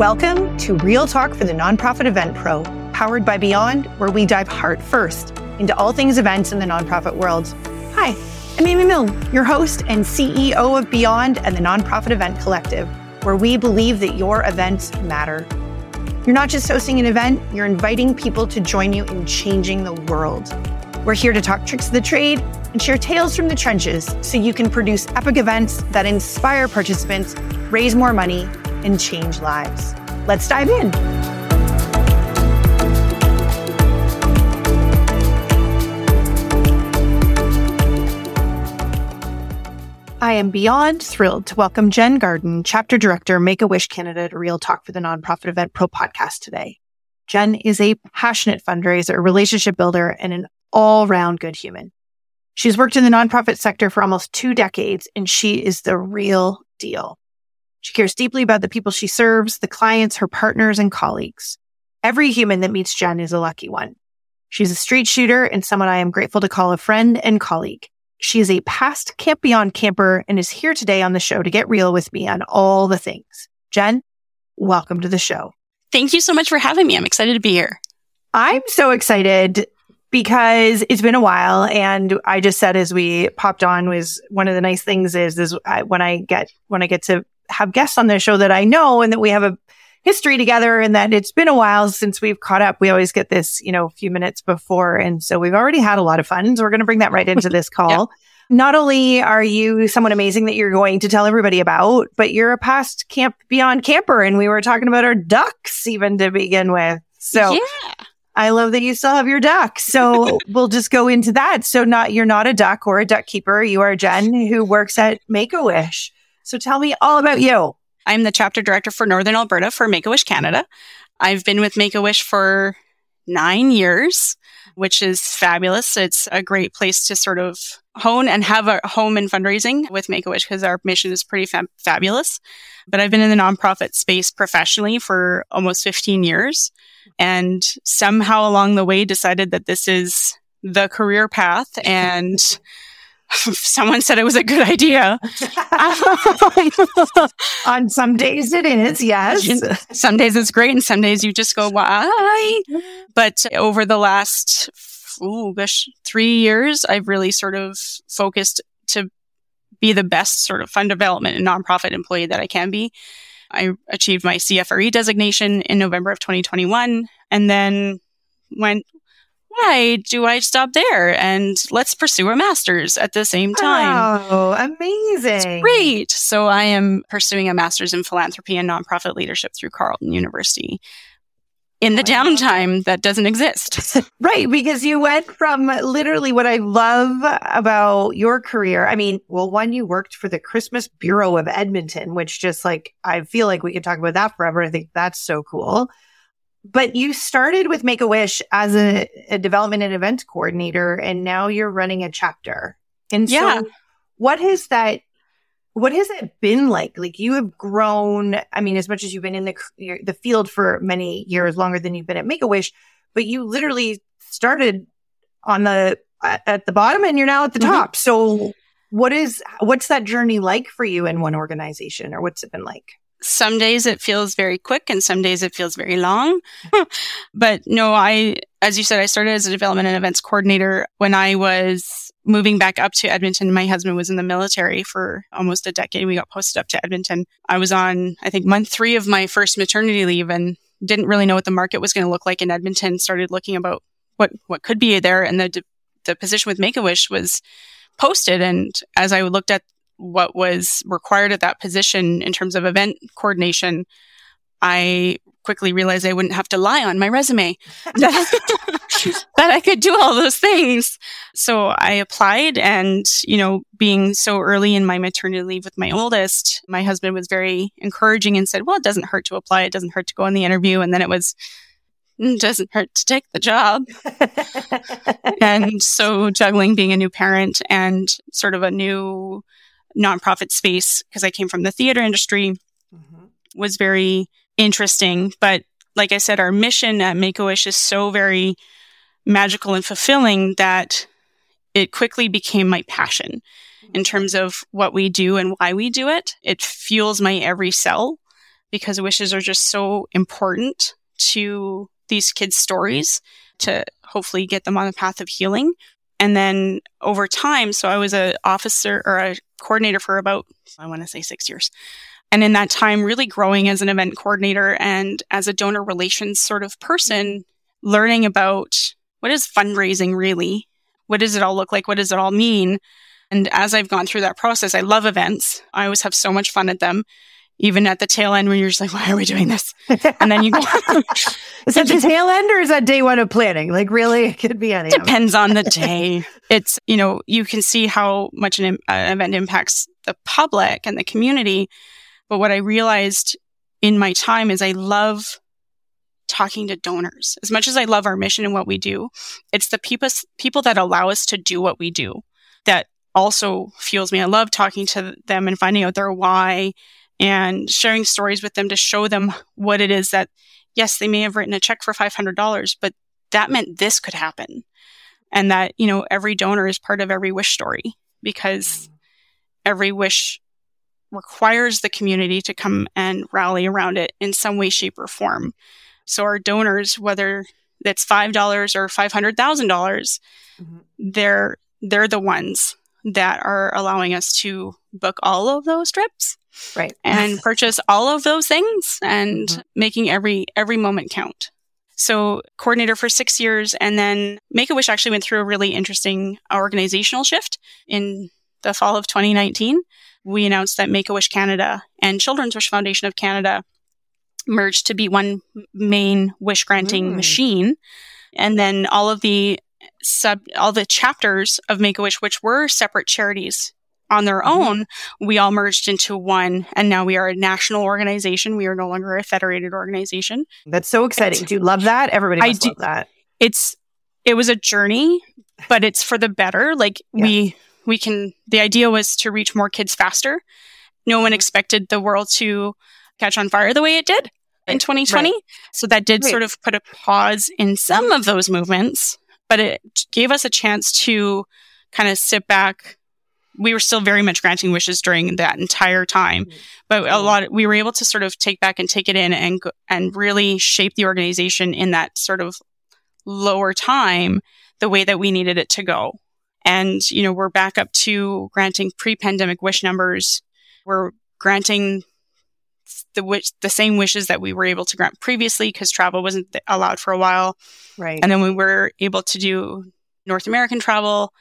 Welcome to Real Talk for the Nonprofit Event Pro, powered by Beyond, where we dive heart first into all things events in the nonprofit world. Hi, I'm Amy Milne, your host and CEO of Beyond and the Nonprofit Event Collective, where we believe that your events matter. You're not just hosting an event, you're inviting people to join you in changing the world. We're here to talk tricks of the trade and share tales from the trenches so you can produce epic events that inspire participants, raise more money, and change lives. Let's dive in. I am beyond thrilled to welcome Jen Garden, Chapter Director, Make a Wish Canada, to Real Talk for the Nonprofit Event Pro podcast today. Jen is a passionate fundraiser, relationship builder, and an all round good human. She's worked in the nonprofit sector for almost two decades, and she is the real deal. She cares deeply about the people she serves, the clients, her partners, and colleagues. Every human that meets Jen is a lucky one. She's a street shooter and someone I am grateful to call a friend and colleague. She is a past Camp Beyond camper and is here today on the show to get real with me on all the things. Jen, welcome to the show. Thank you so much for having me. I'm excited to be here. I'm so excited because it's been a while and I just said as we popped on was one of the nice things is is I, when I get when I get to have guests on the show that I know and that we have a history together and that it's been a while since we've caught up. We always get this, you know, a few minutes before. And so we've already had a lot of fun. So we're going to bring that right into this call. yeah. Not only are you someone amazing that you're going to tell everybody about, but you're a past camp beyond camper. And we were talking about our ducks even to begin with. So yeah. I love that you still have your duck. So we'll just go into that. So not, you're not a duck or a duck keeper. You are Jen who works at Make-A-Wish. So tell me all about you. I'm the chapter director for Northern Alberta for Make a Wish Canada. I've been with Make a Wish for nine years, which is fabulous. It's a great place to sort of hone and have a home in fundraising with Make a Wish because our mission is pretty fa- fabulous. But I've been in the nonprofit space professionally for almost 15 years and somehow along the way decided that this is the career path and someone said it was a good idea. On some days it is, yes. Some days it's great, and some days you just go, why? But over the last, oh gosh, three years, I've really sort of focused to be the best sort of fund development and nonprofit employee that I can be. I achieved my CFRE designation in November of 2021 and then went, why do I stop there? And let's pursue a master's at the same time. Oh, amazing. It's great. So I am pursuing a master's in philanthropy and nonprofit leadership through Carleton University in the downtime that doesn't exist. right. Because you went from literally what I love about your career. I mean, well, one, you worked for the Christmas Bureau of Edmonton, which just like, I feel like we could talk about that forever. I think that's so cool but you started with Make a Wish as a, a, development and event coordinator, and now you're running a chapter. And yeah. so, what has that? What has it been like? Like you have grown. I mean, as much as you've been in the the field for many years, longer than you've been at Make a Wish, but you literally started on the at the bottom, and you're now at the mm-hmm. top. So, what is what's that journey like for you in one organization, or what's it been like? Some days it feels very quick and some days it feels very long. but no, I, as you said, I started as a development and events coordinator when I was moving back up to Edmonton. My husband was in the military for almost a decade. We got posted up to Edmonton. I was on, I think, month three of my first maternity leave and didn't really know what the market was going to look like in Edmonton. Started looking about what, what could be there. And the, the position with Make-A-Wish was posted. And as I looked at what was required at that position in terms of event coordination, I quickly realized I wouldn't have to lie on my resume that, that I could do all those things. So I applied and, you know, being so early in my maternity leave with my oldest, my husband was very encouraging and said, well, it doesn't hurt to apply. It doesn't hurt to go on the interview. And then it was, it mm, doesn't hurt to take the job. and so juggling being a new parent and sort of a new nonprofit space because I came from the theater industry mm-hmm. was very interesting. But like I said, our mission at Make a Wish is so very magical and fulfilling that it quickly became my passion in terms of what we do and why we do it. It fuels my every cell because wishes are just so important to these kids' stories to hopefully get them on the path of healing. And then over time, so I was an officer or a coordinator for about, I want to say six years. And in that time, really growing as an event coordinator and as a donor relations sort of person, learning about what is fundraising really? What does it all look like? What does it all mean? And as I've gone through that process, I love events. I always have so much fun at them even at the tail end when you're just like, why are we doing this? And then you go, is it the tail end or is that day one of planning? Like really, it could be any. Depends on the day. It's, you know, you can see how much an uh, event impacts the public and the community. But what I realized in my time is I love talking to donors. As much as I love our mission and what we do, it's the people, people that allow us to do what we do that also fuels me. I love talking to them and finding out their why and sharing stories with them to show them what it is that, yes, they may have written a check for $500, but that meant this could happen. And that, you know, every donor is part of every wish story because every wish requires the community to come and rally around it in some way, shape, or form. So our donors, whether that's five dollars or five hundred thousand dollars, mm-hmm. they're they're the ones that are allowing us to book all of those trips right and purchase all of those things and mm-hmm. making every every moment count so coordinator for six years and then make-a-wish actually went through a really interesting organizational shift in the fall of 2019 we announced that make-a-wish canada and children's wish foundation of canada merged to be one main wish granting mm. machine and then all of the sub all the chapters of make-a-wish which were separate charities on their mm-hmm. own, we all merged into one. And now we are a national organization. We are no longer a federated organization. That's so exciting. It's, do you love that? Everybody I love do, that. It's, it was a journey, but it's for the better. Like yeah. we, we can, the idea was to reach more kids faster. No one mm-hmm. expected the world to catch on fire the way it did in 2020. Right. So that did right. sort of put a pause in some of those movements, but it gave us a chance to kind of sit back, we were still very much granting wishes during that entire time. Mm-hmm. But a mm-hmm. lot, we were able to sort of take back and take it in and, and really shape the organization in that sort of lower time the way that we needed it to go. And, you know, we're back up to granting pre-pandemic wish numbers. We're granting the wish, the same wishes that we were able to grant previously because travel wasn't allowed for a while. Right. And then we were able to do North American travel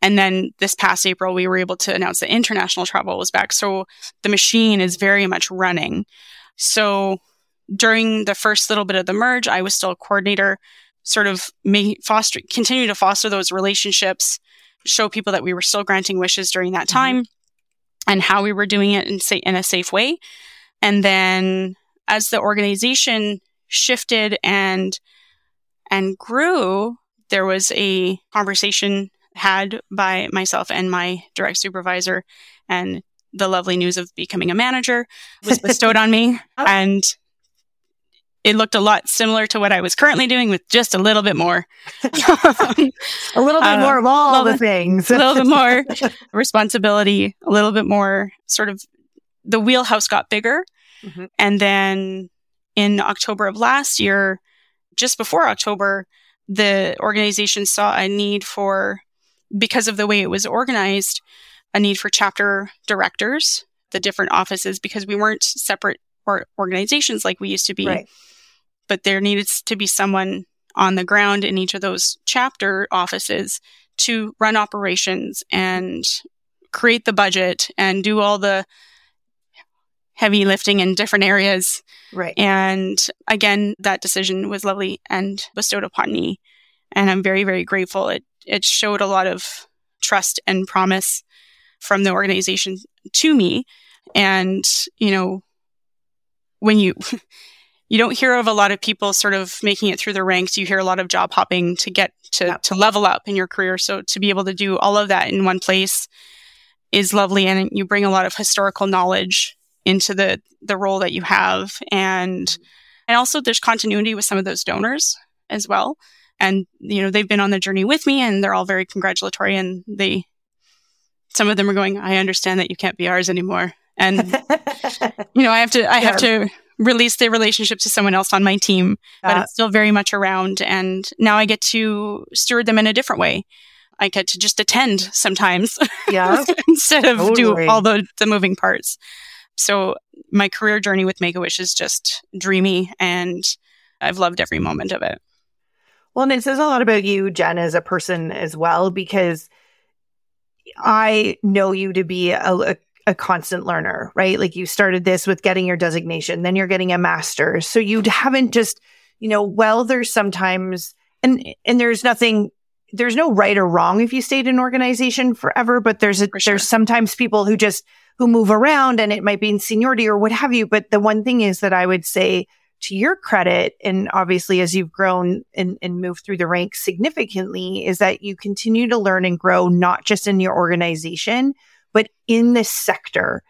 and then this past April, we were able to announce that international travel was back. So the machine is very much running. So during the first little bit of the merge, I was still a coordinator, sort of may foster, continue to foster those relationships, show people that we were still granting wishes during that mm-hmm. time mm-hmm. and how we were doing it in, in a safe way. And then as the organization shifted and, and grew, there was a conversation had by myself and my direct supervisor. And the lovely news of becoming a manager was bestowed on me. Oh. And it looked a lot similar to what I was currently doing with just a little bit more. a little bit uh, more of all the things. a little bit more responsibility, a little bit more sort of the wheelhouse got bigger. Mm-hmm. And then in October of last year, just before October, the organization saw a need for because of the way it was organized, a need for chapter directors, the different offices, because we weren't separate or organizations like we used to be. Right. But there needed to be someone on the ground in each of those chapter offices to run operations and create the budget and do all the heavy lifting in different areas. Right. And again, that decision was lovely and bestowed upon me. And I'm very, very grateful. It it showed a lot of trust and promise from the organization to me. And, you know, when you, you don't hear of a lot of people sort of making it through the ranks. You hear a lot of job hopping to get to, to level up in your career. So to be able to do all of that in one place is lovely. And you bring a lot of historical knowledge into the, the role that you have. And, and also there's continuity with some of those donors as well and you know they've been on the journey with me and they're all very congratulatory and they some of them are going i understand that you can't be ours anymore and you know i have to i have to release the relationship to someone else on my team, but Yeah. it's still very much around. And now I get to steward them in a different way. I get to just attend sometimes Yeah. instead of Totally. do all the, the moving parts. So my career journey with Make a Wish is just dreamy and I've loved every moment of it. Well, and it says a lot about you, Jen, as a person as well, because I know you to be a, a, a constant learner, right? Like you started this with getting your designation, then you're getting a master. So you haven't just, you know, well, there's sometimes, and, and there's nothing, there's no right or wrong if you stayed in an organization forever, but there's a, sure. there's sometimes people who just, who move around and it might be in seniority or what have you. But the one thing is that I would say, to your credit, and obviously as you've grown and, and moved through the ranks significantly, is that you continue to learn and grow, not just in your organization, but in this sector.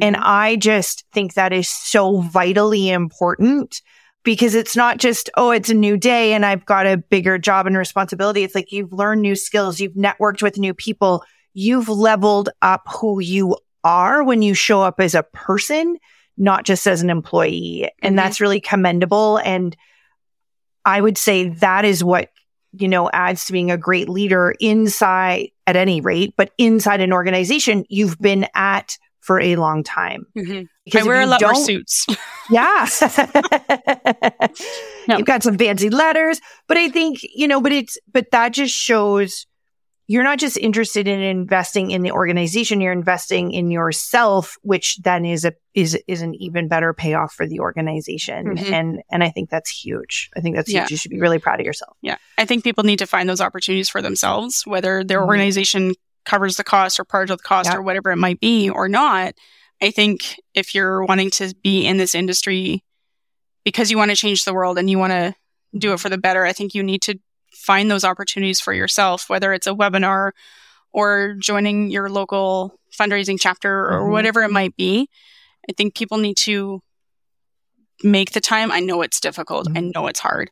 And mm-hmm. I just think that is so vitally important because it's not just, oh, it's a new day and I've got a bigger job and responsibility. It's like you've learned new skills, you've networked with new people, you've leveled up who you are when you show up as a person, not just as an employee. And Mhm. that's really commendable. And I would say that is what, you know, adds to being a great leader inside at any rate, but inside an organization you've been at for a long time. Mhm. Because I wear a lot more suits. yeah. No. You've got some fancy letters, but I think, you know, but it's, but that just shows you're not just interested in investing in the organization, you're investing in yourself, which then is a, is, is an even better payoff for the organization. Mhm. And, and I think that's huge. I think that's Yeah. huge. You should be really proud of yourself. Yeah. I think people need to find those opportunities for themselves, whether their Mhm. organization covers the cost or part of the cost Yeah. or whatever it might be or not. I think if you're wanting to be in this industry because you want to change the world and you want to do it for the better, I think you need to find those opportunities for yourself, whether it's a webinar or joining your local fundraising chapter or Mhm. whatever it might be. I think people need to make the time. I know it's difficult. I Mhm. know it's hard,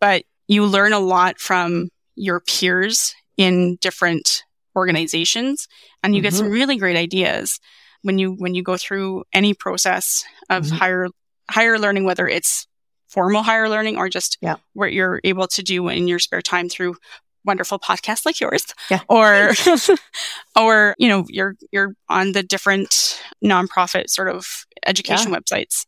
but you learn a lot from your peers in different organizations and you get some really great ideas when you when you go through any process of Mhm. higher higher learning whether it's formal higher learning or just Yeah. what you're able to do in your spare time through wonderful podcasts like yours Yeah. or or you know you're you're on the different nonprofit sort of education websites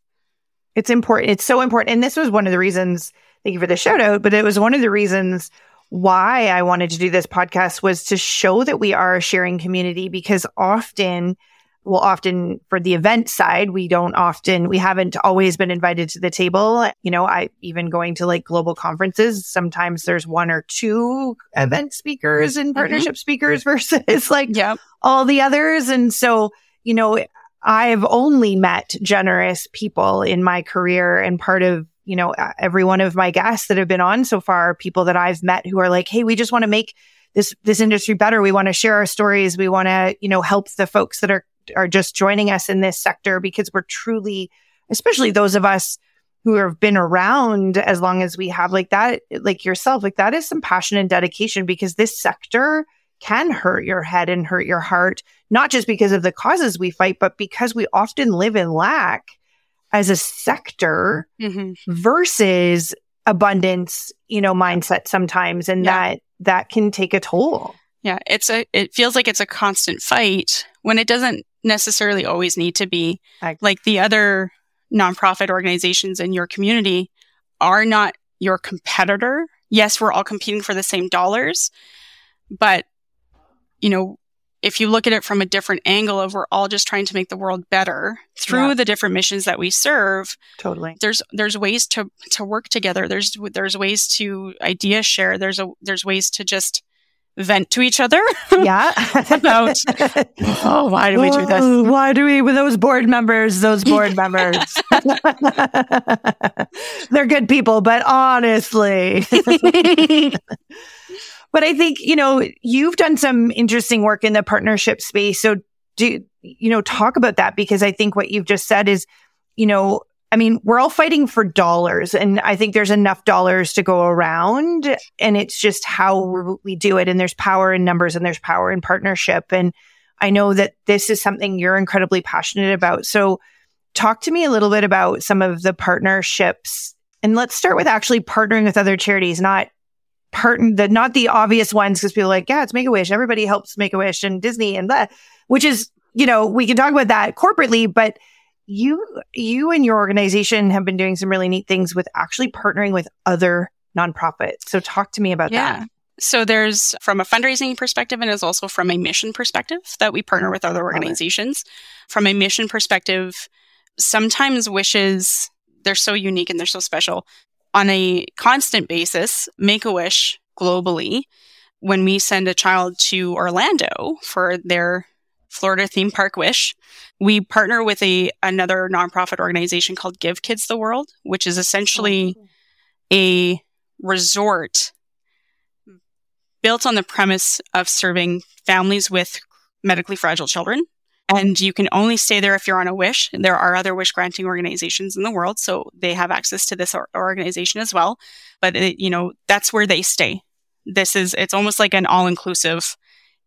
It's important. It's so important. And this was one of the reasons, thank you for the shout out, but it was one of the reasons why I wanted to do this podcast was to show that we are a sharing community because often, well, often for the event side, we don't often, we haven't always been invited to the table. You know, I even going to like global conferences, sometimes there's one or two event speakers and mm-hmm. partnership speakers versus like yeah all the others. And so, you know, I've only met generous people in my career and part of, you know, every one of my guests that have been on so far are people that I've met who are like, Hey, we just want to make this, this industry better. We want to share our stories. We want to, you know, help the folks that are, are just joining us in this sector because we're truly, especially those of us who have been around as long as we have like that, like yourself, like that is some passion and dedication because this sector can hurt your head and hurt your heart, not just because of the causes we fight, but because we often live in lack as a sector hmm versus abundance, you know, mindset sometimes. And Yeah. that, that can take a toll. yeah it's a it feels like it's a constant fight when it doesn't necessarily always need to be like the other nonprofit organizations in your community are not your competitor yes we're all competing for the same dollars but you know if you look at it from a different angle of we're all just trying to make the world better through Yeah. the different missions that we serve Totally. there's there's ways to to work together there's there's ways to idea share there's a there's ways to just vent to each other Yeah. About- oh why do we do this Why do we with those board members, those board members? They're good people, but honestly. but I think, you know, you've done some interesting work in the partnership space. So do, you know, talk about that because I think what you've just said is, you know, I mean, we're all fighting for dollars and I think there's enough dollars to go around and it's just how we do it. And there's power in numbers and there's power in partnership. And I know that this is something you're incredibly passionate about. So talk to me a little bit about some of the partnerships. And let's start with actually partnering with other charities, not part the not the obvious ones because people are like, yeah, it's Make a Wish. Everybody helps Make a Wish and Disney and that, which is, you know, we can talk about that corporately, but you you and your organization have been doing some really neat things with actually partnering with other nonprofits. So talk to me about yeah. that. So there's from a fundraising perspective and it's also from a mission perspective that we partner with other organizations. From a mission perspective, sometimes wishes they're so unique and they're so special. On a constant basis, Make a Wish globally, when we send a child to Orlando for their Florida theme park wish, we partner with a another nonprofit organization called Give Kids the World, which is essentially oh. a resort hmm. built on the premise of serving families with medically fragile children. And you can only stay there if you're on a wish. There are other wish granting organizations in the world, so they have access to this organization as well. But it, you know, that's where they stay. This is it's almost like an all inclusive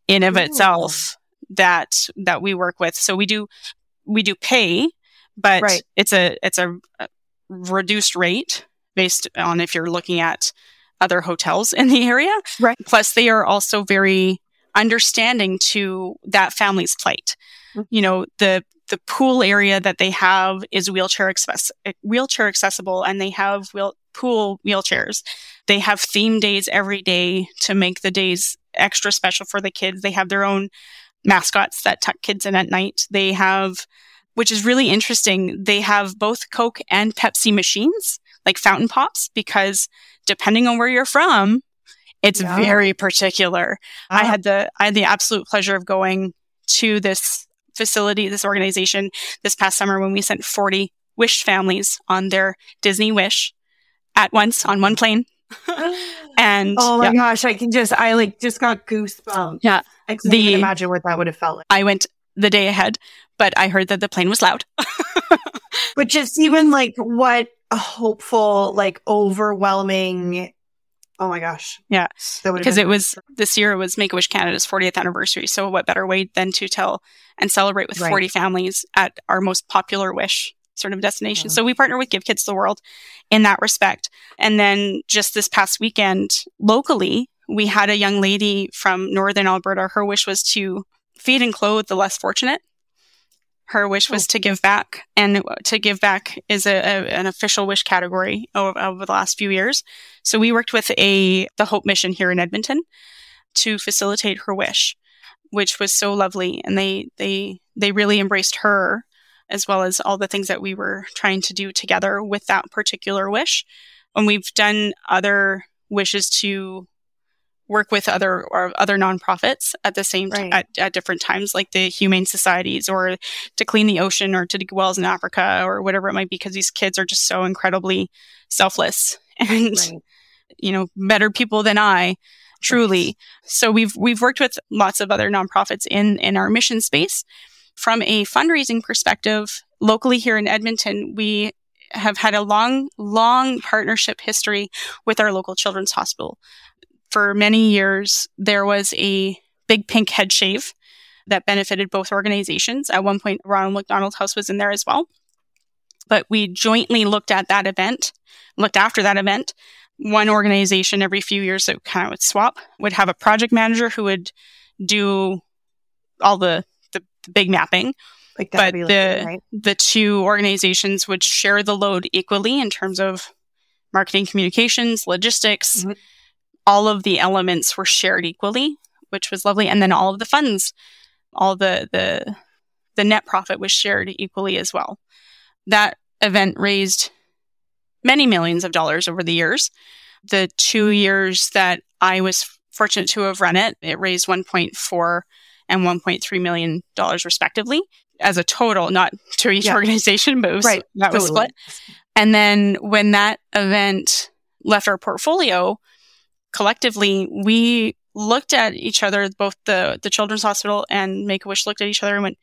in of Ooh. itself that that we work with. So we do we do pay, but right. it's a it's a reduced rate based on if you're looking at other hotels in the area. Right. Plus, they are also very understanding to that family's plight. Mm-hmm. You know, the the pool area that they have is wheelchair access- wheelchair accessible, and they have wheel- pool wheelchairs. They have theme days every day to make the days extra special for the kids. They have their own mascots that tuck kids in at night. They have, which is really interesting. They have both Coke and Pepsi machines, like fountain pops, because depending on where you're from, it's yeah. very particular. I ah. had the I had the absolute pleasure of going to this facility, this organization this past summer when we sent 40 Wish families on their Disney Wish at once on one plane. and oh my yeah. gosh, I can just I like just got goosebumps. Yeah, I can't the, even imagine what that would have felt like. I went the day ahead, but I heard that the plane was loud. but just even like what a hopeful, like overwhelming. Oh my gosh. Yeah. Because it was this year, was Make a Wish Canada's 40th anniversary. So, what better way than to tell and celebrate with right. 40 families at our most popular wish sort of destination? Mm-hmm. So, we partner with Give Kids the World in that respect. And then just this past weekend, locally, we had a young lady from Northern Alberta. Her wish was to feed and clothe the less fortunate. Her wish was oh. to give back, and to give back is a, a, an official wish category over, over the last few years. So we worked with a the Hope Mission here in Edmonton to facilitate her wish, which was so lovely, and they they they really embraced her as well as all the things that we were trying to do together with that particular wish. And we've done other wishes to work with other or other nonprofits at the same right. at, at different times, like the humane societies, or to clean the ocean, or to dig wells in Africa, or whatever it might be, because these kids are just so incredibly selfless and right. you know better people than I, truly. So we've we've worked with lots of other nonprofits in in our mission space. From a fundraising perspective, locally here in Edmonton, we have had a long, long partnership history with our local children's hospital for many years, there was a big pink head shave that benefited both organizations. At one point, Ronald McDonald House was in there as well. But we jointly looked at that event, looked after that event. One organization every few years that kind of would swap would have a project manager who would do all the, big mapping. Like but the right? the two organizations would share the load equally in terms of marketing communications, logistics, mm-hmm all of the elements were shared equally, which was lovely. And then all of the funds, all the, the, the net profit was shared equally as well. That event raised many millions of dollars over the years. The two years that I was fortunate to have run it, it raised 1.4 and 1.3 million dollars respectively as a total, not to each yeah. organization, but was, right. that totally. was split. And then when that event left our portfolio, collectively, we looked at each other, both the, the Children's Hospital and Make a Wish looked at each other and went,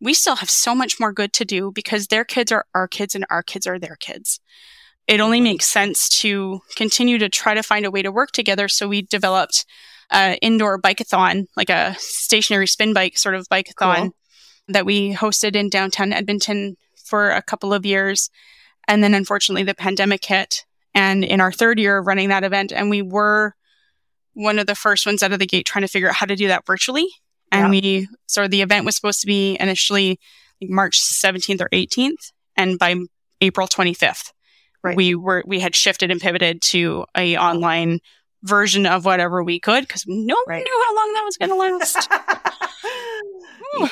we still have so much more good to do because their kids are our kids and our kids are their kids. It only makes sense to continue to try to find a way to work together. So we developed an indoor bikeathon, like a stationary spin bike sort of bikeathon cool. that we hosted in downtown Edmonton for a couple of years. And then unfortunately the pandemic hit. And in our third year of running that event, and we were one of the first ones out of the gate trying to figure out how to do that virtually. And yeah. we, so the event was supposed to be initially like March 17th or 18th. And by April 25th, right. we were, we had shifted and pivoted to a online version of whatever we could because no one right. knew how long that was going to last.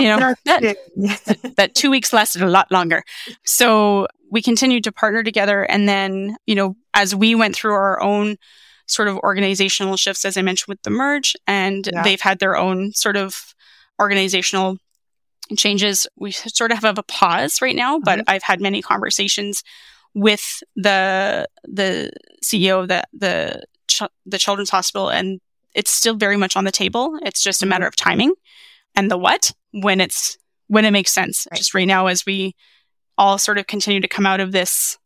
you know, that, that two weeks lasted a lot longer. So we continued to partner together. And then, you know, as we went through our own sort of organizational shifts, as I mentioned with the merge, and yeah. they've had their own sort of organizational changes. We sort of have a pause right now, but mm-hmm. I've had many conversations with the the CEO of the the ch- the children's hospital, and it's still very much on the table. It's just a matter mm-hmm. of timing and the what when it's when it makes sense. Right. Just right now, as we all sort of continue to come out of this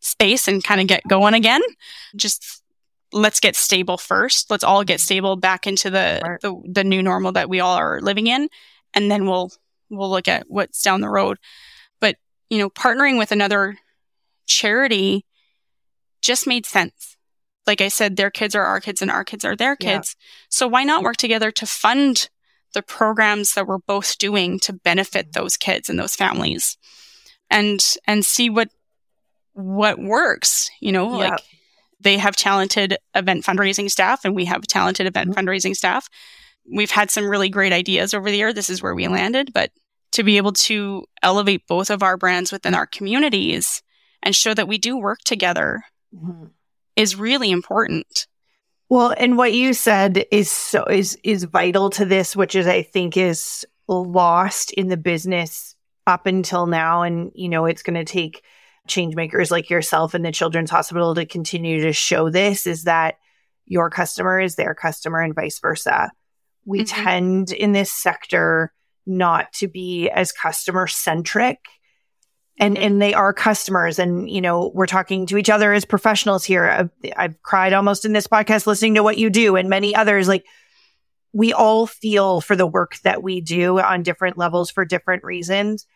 space and kind of get going again, just let's get stable first. Let's all get stable back into the, right. the, the new normal that we all are living in. And then we'll, we'll look at what's down the road. But, you know, partnering with another charity just made sense. Like I said, their kids are our kids and our kids are their kids. Yeah. So why not work together to fund the programs that we're both doing to benefit mm-hmm. those kids and those families and, and see what, what works, you know, yeah. like they have talented event fundraising staff and we have talented event mm-hmm. fundraising staff. We've had some really great ideas over the year. This is where we landed, but to be able to elevate both of our brands within our communities and show that we do work together mm-hmm. Is really important. Well, and what you said is so is is vital to this, which is I think is lost in the business up until now and you know it's going to take change makers like yourself and the Children's Hospital to continue to show this is that your customer is their customer and vice versa. We mm-hmm. tend in this sector not to be as customer centric and and they are customers and you know we're talking to each other as professionals here I've, I've, cried almost in this podcast listening to what you do and many others like we all feel for the work that we do on different levels for different reasons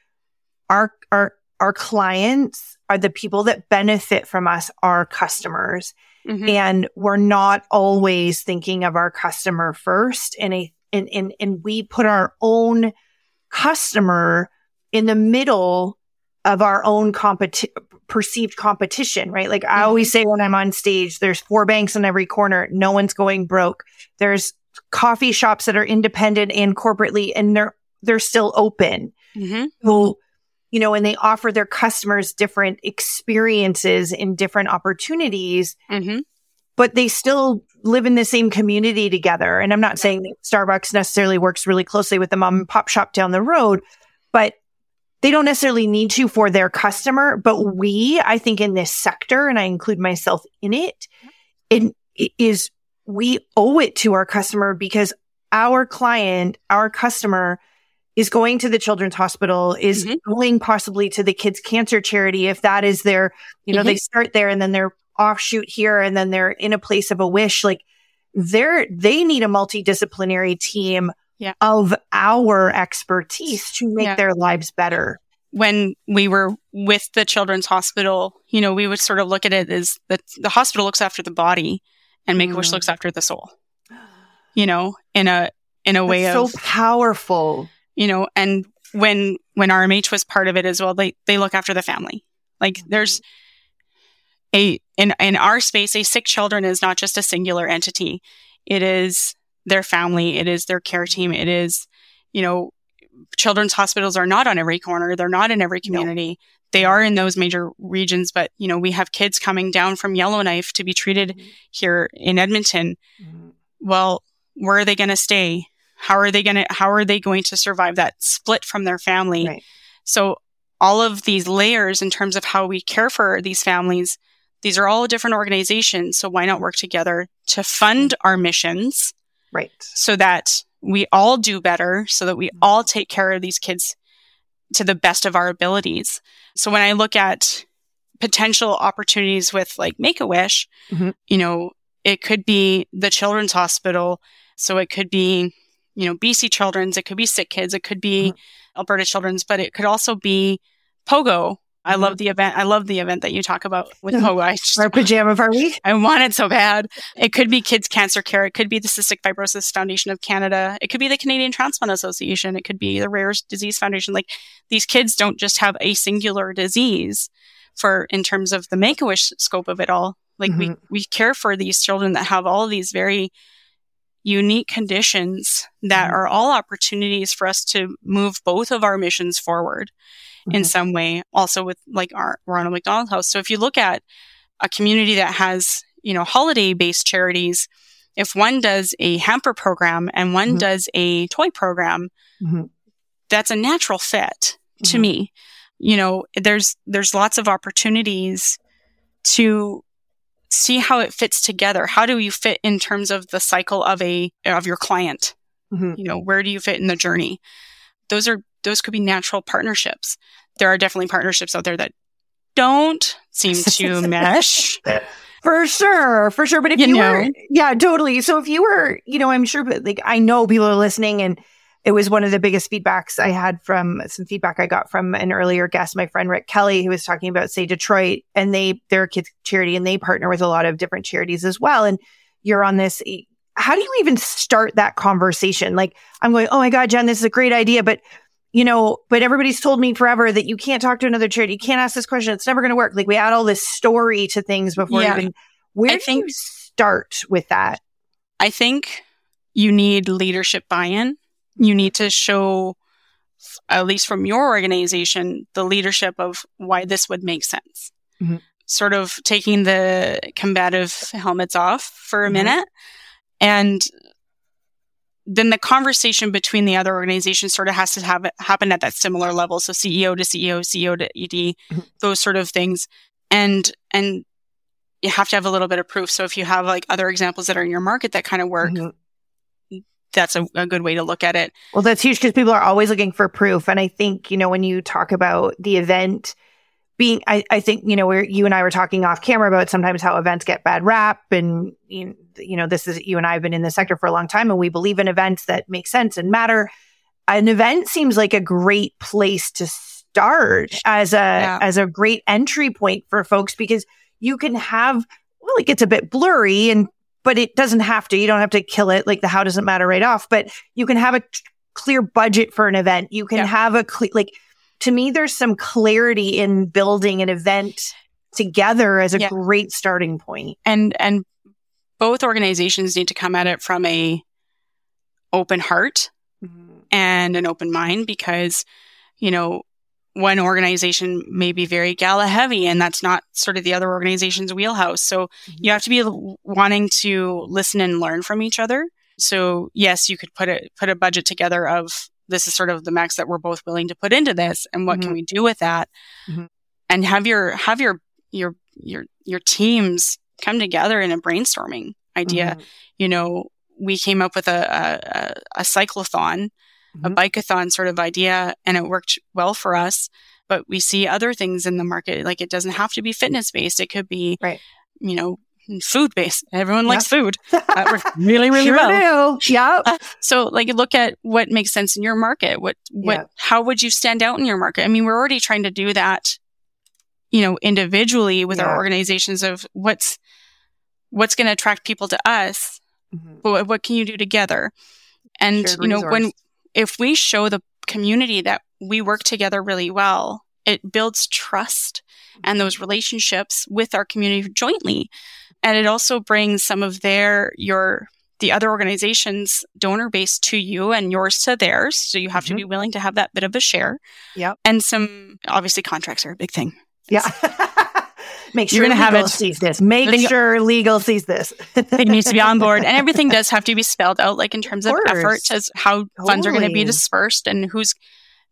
our our our clients are the people that benefit from us our customers. Mm-hmm. And we're not always thinking of our customer first. And, a, and, and, and we put our own customer in the middle of our own competi- perceived competition, right? Like I always say when I'm on stage, there's four banks in every corner. No one's going broke. There's coffee shops that are independent and corporately and they're, they're still open. Mm-hmm. So you know, and they offer their customers different experiences in different opportunities, mm-hmm. but they still live in the same community together. And I'm not saying Starbucks necessarily works really closely with the mom and pop shop down the road, but they don't necessarily need to for their customer. But we, I think in this sector, and I include myself in it, it is we owe it to our customer because our client, our customer is going to the children's hospital, is mm-hmm. going possibly to the kids cancer charity. If that is their, you know, mm-hmm. they start there and then they're offshoot here and then they're in a place of a wish. Like they're, they need a multidisciplinary team yeah. of our expertise to make yeah. their lives better. When we were with the children's hospital, you know, we would sort of look at it as that the hospital looks after the body and Make a Wish mm. looks after the soul. You know, in a in a That's way so powerful you know, and when, when RMH was part of it as well, they, they look after the family. Like mm-hmm. there's a, in, in our space, a sick children is not just a singular entity. It is their family. It is their care team. It is, you know, children's hospitals are not on every corner. They're not in every community. No. They are in those major regions, but you know, we have kids coming down from Yellowknife to be treated mm-hmm. here in Edmonton. Mm-hmm. Well, where are they going to stay? How are they going to, how are they going to survive that split from their family? Right. So all of these layers in terms of how we care for these families, these are all different organizations. So why not work together to fund our missions? Right. So that we all do better, so that we mm-hmm. all take care of these kids to the best of our abilities. So when I look at potential opportunities with like Make a Wish, mm-hmm. you know, it could be the children's hospital. So it could be you know, BC Children's, it could be Sick Kids, it could be mm-hmm. Alberta Children's, but it could also be Pogo. I mm-hmm. love the event. I love the event that you talk about with Pogo. I just, Our pajama party. I want it so bad. It could be Kids Cancer Care. It could be the Cystic Fibrosis Foundation of Canada. It could be the Canadian Transplant Association. It could be the Rare Disease Foundation. Like these kids don't just have a singular disease for in terms of the Make a Wish scope of it all. Like mm-hmm. we, we care for these children that have all these very unique conditions that mm-hmm. are all opportunities for us to move both of our missions forward mm-hmm. in some way. Also with like our Ronald McDonald House. So if you look at a community that has, you know, holiday based charities, if one does a hamper program and one mm-hmm. does a toy program, mm-hmm. that's a natural fit to mm-hmm. me. You know, there's, there's lots of opportunities to see how it fits together. How do you fit in terms of the cycle of a of your client? Mm-hmm. You know, where do you fit in the journey? Those are those could be natural partnerships. There are definitely partnerships out there that don't seem to mesh. For sure, for sure. But if you, you know. were, yeah, totally. So if you were, you know, I'm sure, but like I know people are listening and it was one of the biggest feedbacks I had from some feedback I got from an earlier guest, my friend Rick Kelly, who was talking about, say, Detroit and they, they're a kids charity and they partner with a lot of different charities as well. And you're on this. How do you even start that conversation? Like, I'm going, oh my God, Jen, this is a great idea. But, you know, but everybody's told me forever that you can't talk to another charity. You can't ask this question. It's never going to work. Like, we add all this story to things before yeah. even. Where I do think, you start with that? I think you need leadership buy in you need to show, at least from your organization, the leadership of why this would make sense. Mm-hmm. Sort of taking the combative helmets off for a mm-hmm. minute and then the conversation between the other organizations sort of has to have happen at that similar level. So CEO to CEO, CEO to ED, mm-hmm. those sort of things. And, and you have to have a little bit of proof. So if you have like other examples that are in your market that kind of work, mm-hmm that's a, a, good way to look at it. Well, that's huge because people are always looking for proof. And I think, you know, when you talk about the event being, I, I think, you know, where you and I were talking off camera about sometimes how events get bad rap. And, you, know, this is, you and I have been in the sector for a long time and we believe in events that make sense and matter. An event seems like a great place to start as a, yeah. as a great entry point for folks because you can have, well, it gets a bit blurry and but it doesn't have to. You don't have to kill it. Like the how doesn't matter right off, but you can have a t- clear budget for an event. You can yeah. have a clear, like, to me, there's some clarity in building an event together as a yeah. great starting point. And, and both organizations need to come at it from a open heart mm-hmm. and an open mind because, you know, one organization may be very gala heavy and that's not sort of the other organization's wheelhouse. So mm-hmm. you have to be wanting to listen and learn from each other. So yes, you could put a, put a budget together of this is sort of the max that we're both willing to put into this and what mm-hmm. can we do with that? Mm-hmm. And have your, have your, your, your, your teams come together in a brainstorming idea. Mm-hmm. You know, we came up with a, a, a cyclothon mm-hmm. a bikeathon sort of idea and it worked well for us. But we see other things in the market. Like it doesn't have to be fitness based. It could be, right. you know, food based. Everyone likes food. That works really, really sure well. Yeah. Uh, so like look at what makes sense in your market. What, what, yeah. how would you stand out in your market? I mean, we're already trying to do that, you know, individually with yeah. our organizations of what's, what's going to attract people to us. Mm-hmm. But what can you do together? And, Shared you know, resource. when, if we show the community that we work together really well, it builds trust and those relationships with our community jointly. And it also brings some of their, your, the other organization's donor base to you and yours to theirs. So you have mm-hmm. to be willing to have that bit of a share. Yeah. And some, obviously, contracts are a big thing. Yeah. Make sure You're gonna legal have it. sees this. Make legal. sure legal sees this. it needs to be on board, and everything does have to be spelled out, like in terms of, of effort, as how totally. funds are going to be dispersed, and who's,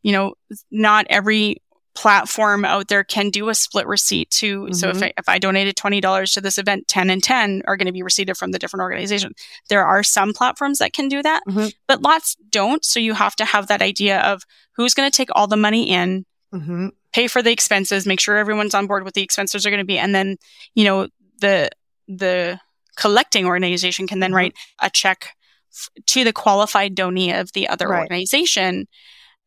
you know, not every platform out there can do a split receipt too. Mm-hmm. So if mm-hmm. I, if I donated twenty dollars to this event, ten and ten are going to be received from the different organizations. There are some platforms that can do that, mm-hmm. but lots don't. So you have to have that idea of who's going to take all the money in. Mm-hmm pay for the expenses, make sure everyone's on board with the expenses are going to be. And then, you know, the, the collecting organization can then mm-hmm. write a check to the qualified donee of the other Right. organization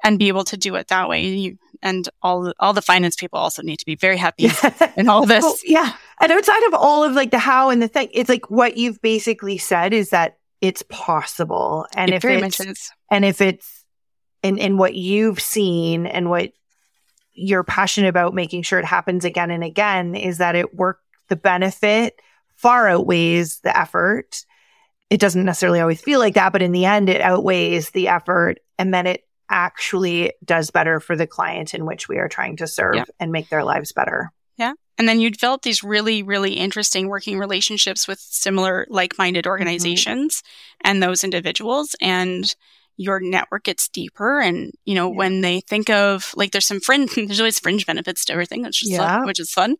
and be able to do it that way. You, and all the, all the finance people also need to be very happy in all this. Well, yeah. And outside of all of like the how and the thing, it's like what you've basically said is that it's possible. And it if it's, and if it's in, in what you've seen and what you're passionate about making sure it happens again and again is that it work, the benefit far outweighs the effort. It doesn't necessarily always feel like that, but in the end, it outweighs the effort. And then it actually does better for the client in which we are trying to serve Yeah. and make their lives better. Yeah. And then you develop these really, really interesting working relationships with similar like minded mm-hmm. organizations and those individuals. And your network gets deeper. And, you know, Yeah. when they think of like there's some fringe, there's always fringe benefits to everything, which is, Yeah. fun, which is fun.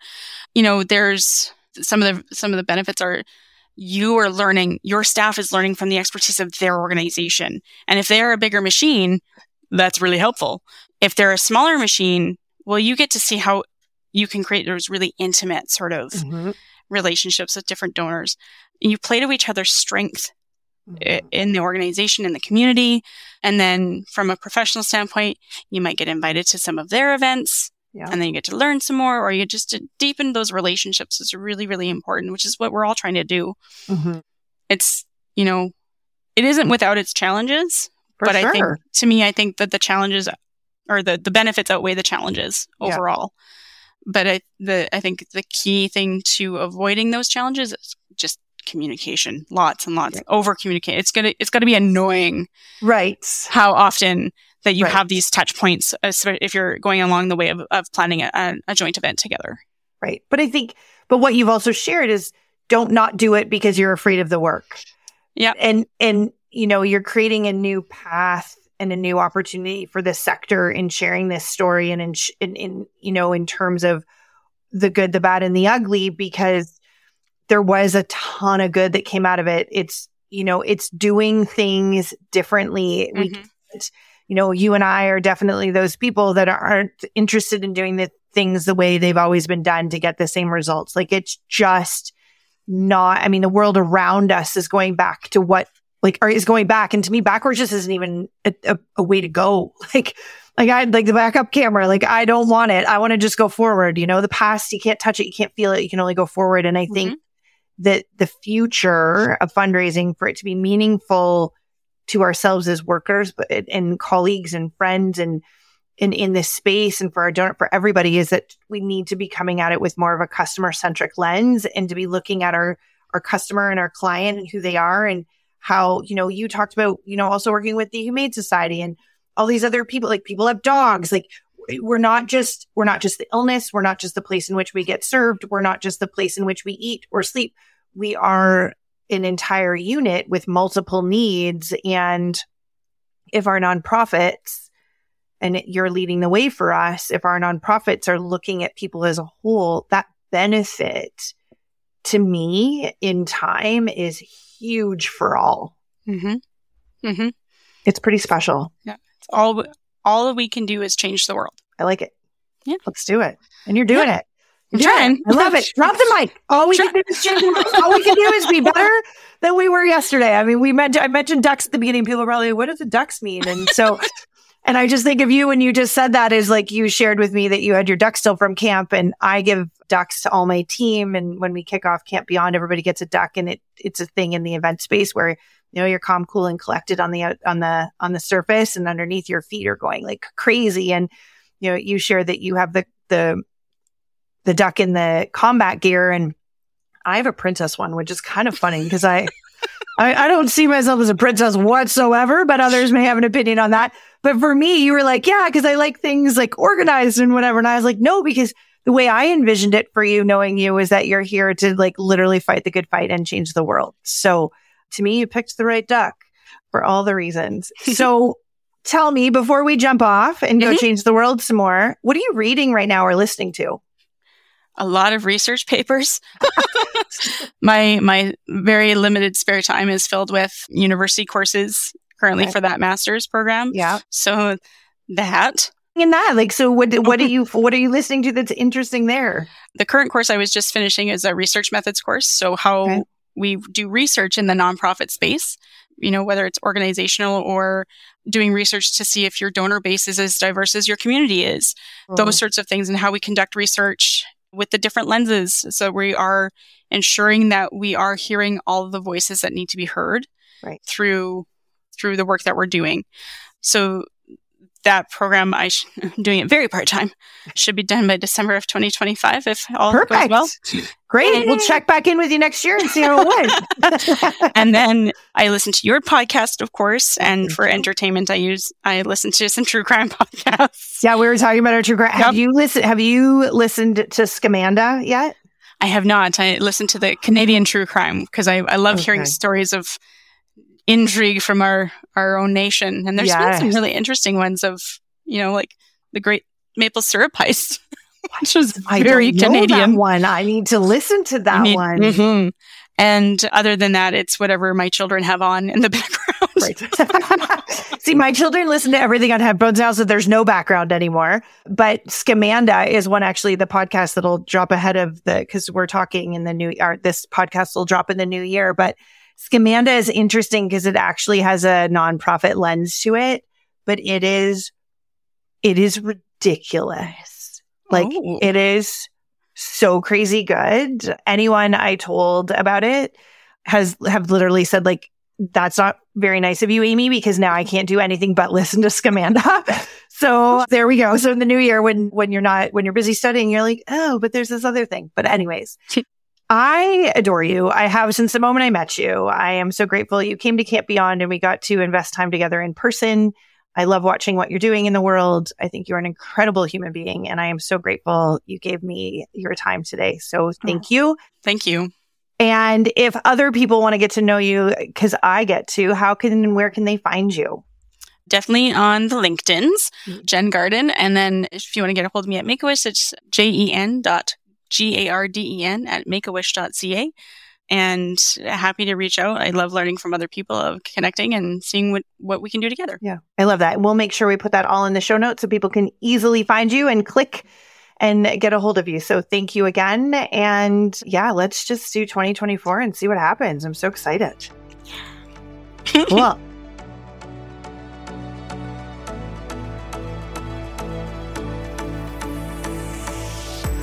You know, there's some of the, some of the benefits are you are learning, your staff is learning from the expertise of their organization. And if they are a bigger machine, that's really helpful. If they're a smaller machine, well, you get to see how you can create those really intimate sort of Mhm. relationships with different donors. You play to each other's strength i- in the organization, in the community. And then from a professional standpoint, you might get invited to some of their events Yeah. and then you get to learn some more or you just to deepen those relationships is really, really important, which is what we're all trying to do. Mhm. It's, you know, it isn't without its challenges, For but sure. I think to me, I think that the challenges or the, the benefits outweigh the challenges Yeah. overall. But I, the, I think the key thing to avoiding those challenges is just communication, lots and lots, Yeah. over communicate. It's gonna, it's gonna be annoying right. how often that you Right. have these touch points if you're going along the way of, of planning a, a joint event together. Right. But I think, but what you've also shared is don't not do it because you're afraid of the work. Yeah. And, and, you know, you're creating a new path and a new opportunity for this sector in sharing this story and in, in, in, you know, in terms of the good, the bad, and the ugly, because there was a ton of good that came out of it. It's, you know, it's doing things differently. We Mhm. you know, you and I are definitely those people that aren't interested in doing the things the way they've always been done to get the same results. Like it's just not, I mean, the world around us is going back to what, like, or is going back. And to me, backwards just isn't even a, a, a way to go. Like, like I like the backup camera. Like I don't want it. I want to just go forward. You know, the past, you can't touch it. You can't feel it. You can only go forward. And I mm-hmm. think that the future of fundraising for it to be meaningful to ourselves as workers but and colleagues and friends and in in this space and for our donor for everybody is that we need to be coming at it with more of a customer centric lens and to be looking at our our customer and our client and who they are and how you know you talked about you know also working with the humane society and all these other people like people have dogs like we're not just we're not just the illness we're not just the place in which we get served we're not just the place in which we eat or sleep. We are an entire unit with multiple needs and if our nonprofits and you're leading the way for us if our nonprofits are looking at people as a whole that benefit to me in time is huge for all Mm-hmm. Mm-hmm. it's pretty special All w- all that we can do is change the world. i like it Yeah. let's do it and you're doing it I'm You're trying. it. i love it drop the mic all we can do is change the world. all we can do is be better than we were yesterday i mean we mentioned i mentioned ducks at the beginning people are probably what does the ducks mean and so And I just think of you when you just said that is like you shared with me that you had your duck still from camp and I give ducks to all my team. And when we kick off Camp Beyond, everybody gets a duck and it, it's a thing in the event space where, you know, you're calm, cool and collected on the, on the, on the surface and underneath your feet are going like crazy. And, you know, you share that you have the, the, the duck in the combat gear and I have a princess one, which is kind of funny because I, I, I don't see myself as a princess whatsoever, but others may have an opinion on that. But for me, you were like, yeah, because I like things like organized and whatever. And I was like, no, because the way I envisioned it for you, knowing you, is that you're here to like literally fight the good fight and change the world. So to me, you picked the right duck for all the reasons. So tell me before we jump off and go Mhm. change the world some more, what are you reading right now or listening to? a lot of research papers. my my very limited spare time is filled with university courses currently Okay. for that master's program. Yeah. So that In that, like, so what, what are you, what are you listening to that's interesting there? the current course I was just finishing is a research methods course. So how Okay. we do research in the nonprofit space you know, whether it's organizational or doing research to see if your donor base is as diverse as your community is, mm. those sorts of things, and how we conduct research with the different lenses. So we are ensuring that we are hearing all the voices that need to be heard right. through through the work that we're doing. So that program, I sh- am doing it very part time. Should be done by December of 2025 if all Perfect. goes well. Great. We'll check back in with you next year and see how it went. and then I listen to your podcast, of course, and for entertainment, I use I listen to some true crime podcasts. Yeah, we were talking about our true crime. Yep. Have you listened? Have you listened to Scamanda yet? I have not. I listened to the Canadian true crime because I, I love okay. hearing stories of intrigue from our our own nation. And there's yes. been some really interesting ones of you know like the Great Maple Syrup Heist, which was I very Canadian one. I need to listen to that one. Mm-hmm. And other than that, it's whatever my children have on in the background. Right. See, my children listen to everything on headphones now, so there's no background anymore. But Scamanda is one actually the podcast that'll drop ahead of the because we're talking in the new. Or this podcast will drop in the new year, but Scamanda is interesting because it actually has a nonprofit lens to it, but it is, it is ridiculous. Like oh. it is so crazy good. Anyone I told about it has have literally said like, that's not very nice of you, Amy, because now I can't do anything but listen to Scamanda. so there we go. So in the new year, when, when you're not, when you're busy studying, you're like, oh, but there's this other thing. But anyways, I adore you. I have since the moment I met you. I am so grateful you came to Camp Beyond and we got to invest time together in person. I love watching what you're doing in the world. I think you're an incredible human being and I am so grateful you gave me your time today. So thank oh, you. Thank you. And if other people want to get to know you, because I get to, how can and where can they find you? Definitely on the LinkedIn's, mm-hmm. Jen Garden. And then if you want to get a hold of me at Make-A-Wish, it's J-E-N dot G A R D E N at makeawish.ca. And happy to reach out. I love learning from other people of connecting and seeing what, what we can do together. Yeah. I love that. We'll make sure we put that all in the show notes so people can easily find you and click and get a hold of you. So thank you again. And yeah, let's just do 2024 and see what happens. I'm so excited. cool.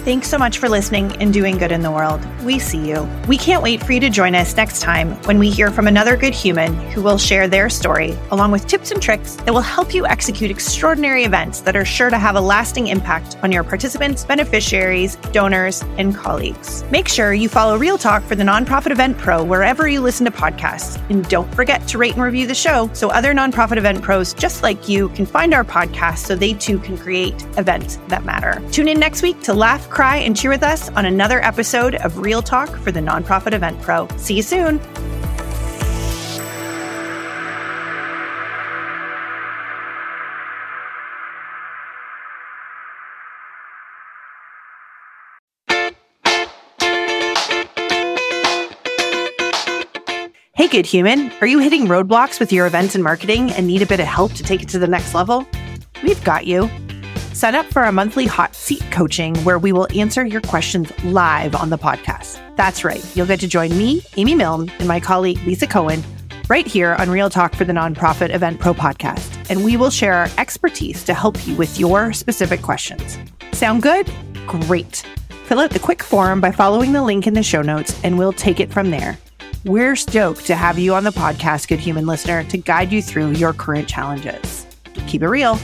Thanks so much for listening and doing good in the world. We see you. We can't wait for you to join us next time when we hear from another good human who will share their story, along with tips and tricks that will help you execute extraordinary events that are sure to have a lasting impact on your participants, beneficiaries, donors, and colleagues. Make sure you follow Real Talk for the Nonprofit Event Pro wherever you listen to podcasts. And don't forget to rate and review the show so other nonprofit event pros just like you can find our podcast so they too can create events that matter. Tune in next week to laugh cry, and cheer with us on another episode of Real Talk for the Nonprofit Event Pro. See you soon. Hey, good human. Are you hitting roadblocks with your events and marketing and need a bit of help to take it to the next level? We've got you. Sign up for our monthly hot seat coaching where we will answer your questions live on the podcast. That's right. You'll get to join me, Amy Milne, and my colleague, Lisa Cohen, right here on Real Talk for the Nonprofit Event Pro podcast. And we will share our expertise to help you with your specific questions. Sound good? Great. Fill out the quick form by following the link in the show notes, and we'll take it from there. We're stoked to have you on the podcast, good human listener, to guide you through your current challenges. Keep it real.